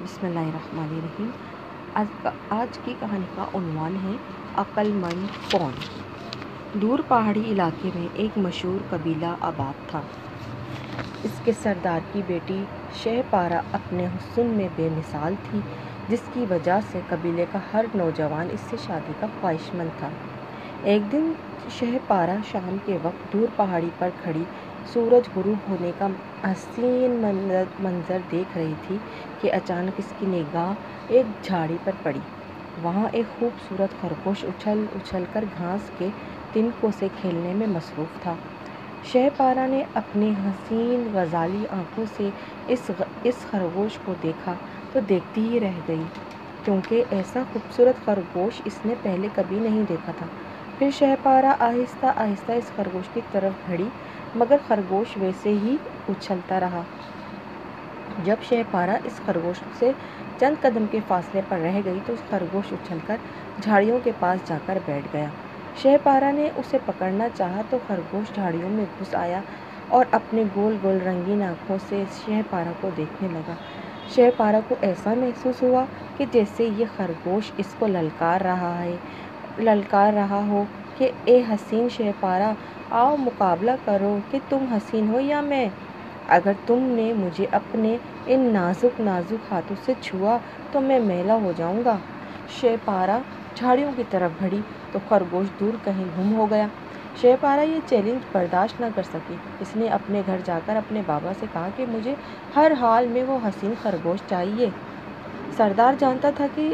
بسم اللہ الرحمن الرحیم۔ آج آج کی کہانی کا عنوان ہے عقل مند کون؟ دور پہاڑی علاقے میں ایک مشہور قبیلہ آباد تھا۔ اس کے سردار کی بیٹی شہ پارہ اپنے حسن میں بے مثال تھی، جس کی وجہ سے قبیلے کا ہر نوجوان اس سے شادی کا خواہش مند تھا۔ ایک دن شہ پارہ شام کے وقت دور پہاڑی پر کھڑی سورج غروب ہونے کا حسین منظر منظر دیکھ رہی تھی کہ اچانک اس کی نگاہ ایک جھاڑی پر پڑی۔ وہاں ایک خوبصورت خرگوش اچھل اچھل کر گھاس کے تنکوں سے کھیلنے میں مصروف تھا۔ شہ پارہ نے اپنی حسین غزالی آنکھوں سے اس اس خرگوش کو دیکھا تو دیکھتی ہی رہ گئی، کیونکہ ایسا خوبصورت خرگوش اس نے پہلے کبھی نہیں دیکھا تھا۔ پھر شہ پارہ آہستہ آہستہ اس خرگوش کی طرف بڑھی، مگر خرگوش ویسے ہی اچھلتا رہا۔ جب شہ پارہ اس خرگوش سے چند قدم کے فاصلے پر رہ گئی تو اس خرگوش اچھل کر جھاڑیوں کے پاس جا کر بیٹھ گیا۔ شہ پارہ نے اسے پکڑنا چاہا تو خرگوش جھاڑیوں میں گھس آیا اور اپنے گول گول رنگین آنکھوں سے شہ پارہ کو دیکھنے لگا۔ شہ پارہ کو ایسا محسوس ہوا کہ جیسے یہ خرگوش اس کو للکار رہا ہے۔ للکار رہا ہو کہ اے حسین شہ پارہ آؤ مقابلہ کرو کہ تم حسین ہو یا میں۔ اگر تم نے مجھے اپنے ان نازک نازک ہاتھوں سے چھوا تو میں میلا ہو جاؤں گا۔ شہ پارہ جھاڑیوں کی طرف بڑھی تو خرگوش دور کہیں گم ہو گیا۔ شہ پارہ یہ چیلنج برداشت نہ کر سکی۔ اس نے اپنے گھر جا کر اپنے بابا سے کہا کہ مجھے ہر حال میں وہ حسین خرگوش چاہیے۔ سردار جانتا تھا کہ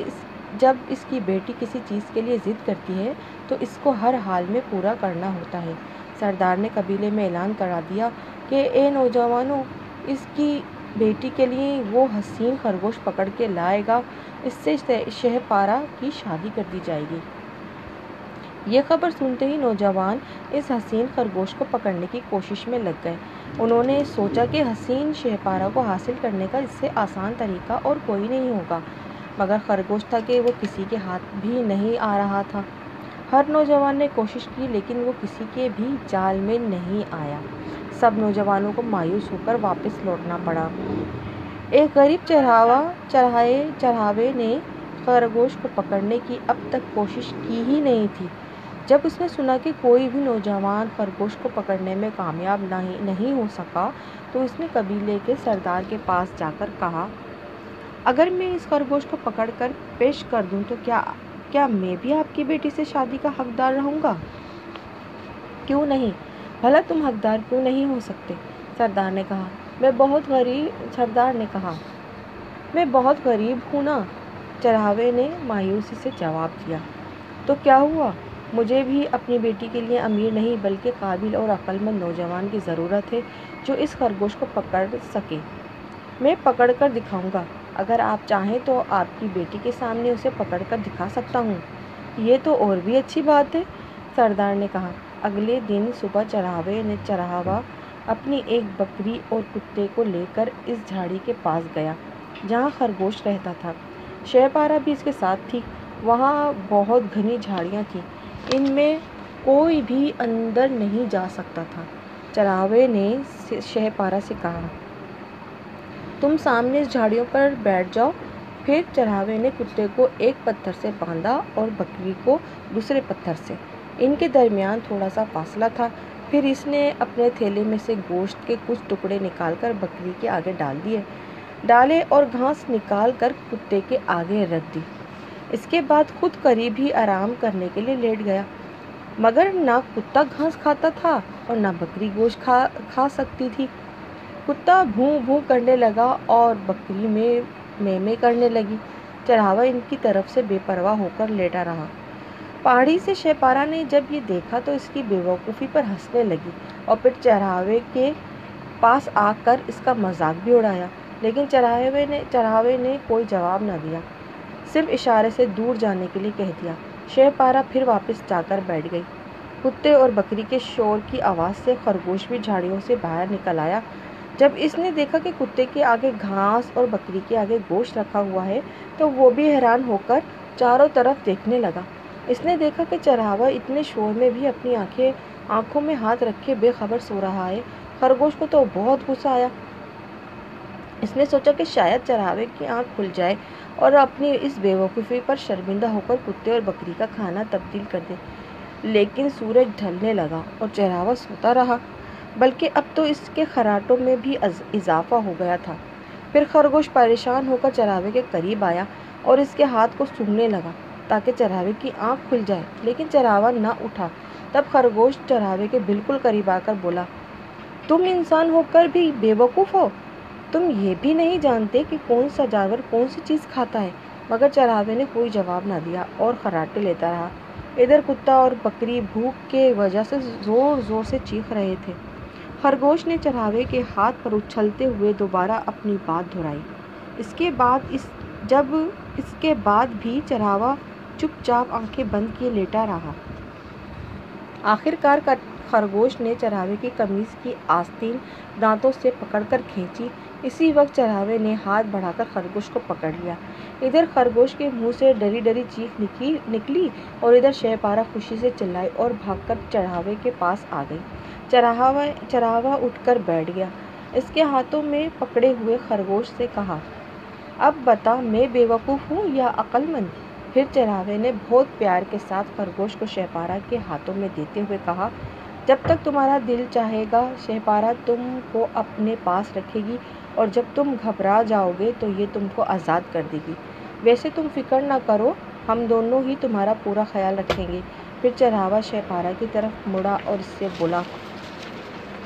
جب اس کی بیٹی کسی چیز کے لیے ضد کرتی ہے، تو اس کو ہر حال میں پورا کرنا ہوتا ہے۔ سردار نے قبیلے میں اعلان کرا دیا کہ، اے نوجوانوں، اس کی بیٹی کے لیے وہ حسین خرگوش پکڑ کے لائے گا۔ اس سے شہ پارہ کی شادی کر دی جائے گی یہ خبر سنتے ہی نوجوان اس حسین خرگوش کو پکڑنے کی کوشش میں لگ گئے۔ انہوں نے سوچا کہ حسین شہ پارہ کو حاصل کرنے کا اس سے آسان طریقہ اور کوئی نہیں ہوگا۔ مگر خرگوش تھا کہ وہ کسی کے ہاتھ بھی نہیں آ رہا تھا۔ ہر نوجوان نے کوشش کی لیکن وہ کسی کے بھی جال میں نہیں آیا۔ سب نوجوانوں کو مایوس ہو کر واپس لوٹنا پڑا۔ ایک غریب چرہاوا چرہائے چرہاوے نے خرگوش کو پکڑنے کی اب تک کوشش کی ہی نہیں تھی۔ جب اس نے سنا کہ کوئی بھی نوجوان خرگوش کو پکڑنے میں کامیاب نہیں ہو سکا تو اس نے قبیلے کے سردار کے پاس جا کر کہا اگر میں اس خرگوش کو پکڑ کر پیش کر دوں تو کیا کیا میں بھی آپ کی بیٹی سے شادی کا حقدار رہوں گا؟ کیوں نہیں؟ بھلا تم حقدار کیوں نہیں ہو سکتے؟ سردار نے کہا، میں بہت غریب سردار نے کہا، میں بہت غریب ہوں نا۔ چرہاوے نے مایوسی سے جواب دیا۔ تو کیا ہوا؟ مجھے بھی اپنی بیٹی کے لیے امیر نہیں، بلکہ قابل اور عقل مند نوجوان کی ضرورت ہے جو اس خرگوش کو پکڑ سکے۔ میں پکڑ کر دکھاؤں گا۔ اگر آپ چاہیں تو آپ کی بیٹی کے سامنے اسے پکڑ کر دکھا سکتا ہوں۔ یہ تو اور بھی اچھی بات ہے، سردار نے کہا۔ اگلے دن صبح چرہاوے نے چرہاوا اپنی ایک بکری اور کتے کو لے کر اس جھاڑی کے پاس گیا، جہاں خرگوش رہتا تھا۔ شہ پارہ بھی اس کے ساتھ تھی۔ وہاں بہت گھنی جھاڑیاں تھیں۔ ان میں کوئی بھی اندر نہیں جا سکتا تھا۔ چرہاوے نے شہ پارہ سے کہا تم سامنے اس جھاڑیوں پر بیٹھ جاؤ۔ پھر چرہاوے نے کتے کو ایک پتھر سے باندھا اور بکری کو دوسرے پتھر سے۔ ان کے درمیان تھوڑا سا فاصلہ تھا۔ پھر اس نے اپنے تھیلے میں سے گوشت کے کچھ ٹکڑے نکال کر بکری کے آگے ڈال دیے۔ ڈالے اور گھاس نکال کر کتے کے آگے رکھ دی۔ اس کے بعد خود قریب ہی آرام کرنے کے لیے لیٹ گیا۔ مگر نہ کتا گھاس کھاتا تھا اور نہ بکری گوشت کھا کھا سکتی تھی۔ کتا بھوں بھوں کرنے لگا اور بکری میں میں میں کرنے لگی۔ چرہاوا ان کی طرف سے بے پرواہ ہو کر لیٹا رہا۔ پہاڑی سے شہپارا نے جب یہ دیکھا تو اس کی بے وقوفی پر ہنسنے لگی اور پھر چرہاوے کے پاس آ کر اس کا مذاق بھی اڑایا، لیکن چرہاوے نے چرہاوے نے کوئی جواب نہ دیا۔ صرف اشارے سے دور جانے کے لیے کہہ دیا۔ شہ پارہ پھر واپس جا کر بیٹھ گئی۔ کتے اور بکری کے شور کی آواز سے خرگوش بھی جھاڑیوں سے باہر نکل آیا۔ جب اس نے دیکھا کہ کتے کے آگے گھاس اور بکری کے آگے گوشت رکھا ہوا ہے، تو وہ بھی حیران ہو کر چاروں طرف دیکھنے لگا۔ اس نے دیکھا کہ چرہاوا اتنے شور میں بھی اپنی آنکھیں، آنکھوں میں ہاتھ رکھے بے خبر سو رہا ہے۔ خرگوش کو تو بہت غصہ آیا۔ اس نے سوچا کہ شاید چراوے کی آنکھ کھل جائے اور اپنی اس بے وقوفی پر شرمندہ ہو کر کتے اور بکری کا کھانا تبدیل کر دے۔ لیکن سورج ڈھلنے لگا اور چراوا سوتا رہا۔ بلکہ اب تو اس کے خراٹوں میں بھی اضافہ ہو گیا تھا۔ پھر خرگوش پریشان ہو کر چراوے کے قریب آیا اور اس کے ہاتھ کو سونگنے لگا تاکہ چراوے کی آنکھ کھل جائے، لیکن چراوا نہ اٹھا۔ تب خرگوش چراوے کے بالکل قریب آ کر بولا، تم انسان ہو کر بھی بے وقوف ہو؟ تم یہ بھی نہیں جانتے کہ کون سا جانور کون سی چیز کھاتا ہے مگر چراوے نے کوئی جواب نہ دیا اور خراٹے لیتا رہا۔ ادھر کتا اور بکری بھوک کے وجہ سے زور زور سے چیخ رہے تھے۔ خرگوش نے چراوے کے ہاتھ پر اچھلتے ہوئے دوبارہ اپنی بات دہرائی۔ اس کے بعد اس جب اس کے بعد بھی چراوا چپ چاپ آنکھیں بند کیے لیٹا رہا۔ آخر کار خرگوش نے چراوے کی قمیض کی آستین دانتوں سے پکڑ کر کھینچی۔ اسی وقت چراوے نے ہاتھ بڑھا کر خرگوش کو پکڑ لیا۔ ادھر خرگوش کے منہ سے ڈری ڈری چیخ نکلی اور ادھر شہ پارا خوشی سے چلائی اور بھاگ کر چراوے کے پاس آ گئی۔ چراوا چراوا اٹھ کر بیٹھ گیا۔ اس کے ہاتھوں میں پکڑے ہوئے خرگوش سے کہا، اب بتا میں بے وقوف ہوں یا عقل مند؟ پھر چراوے نے بہت پیار کے ساتھ خرگوش کو شہ پارا کے ہاتھوں میں دیتے ہوئے کہا، جب تک تمہارا دل چاہے گا شہ پارا تم کو اپنے پاس رکھے گی اور جب تم گھبرا جاؤ گے تو یہ تم کو آزاد کر دے گی۔ ویسے تم فکر نہ کرو، ہم دونوں ہی تمہارا پورا خیال رکھیں گے۔ پھر چراوا شہ پارا کی طرف مڑا اور اس سے بولا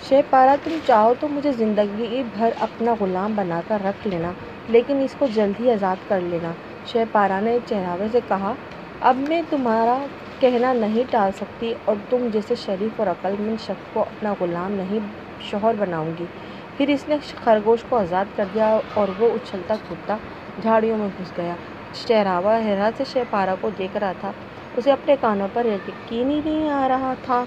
شہ پارا، تم چاہو تو مجھے زندگی بھر اپنا غلام بنا کر رکھ لینا، لیکن اس کو جلد ہی آزاد کر لینا۔ شہ پارا نے چراوے سے کہا، اب میں تمہارا کہنا نہیں ٹال سکتی اور تم جیسے شریف اور عقل مند شخص کو اپنا غلام نہیں، شوہر بناؤں گی۔ پھر اس نے خرگوش کو آزاد کر دیا اور وہ اچھلتا کودتا جھاڑیوں میں گھس گیا۔ شہراوا حیرت سے شہ پارا کو دیکھ رہا تھا۔ اسے اپنے کانوں پر یقین ہی نہیں آ رہا تھا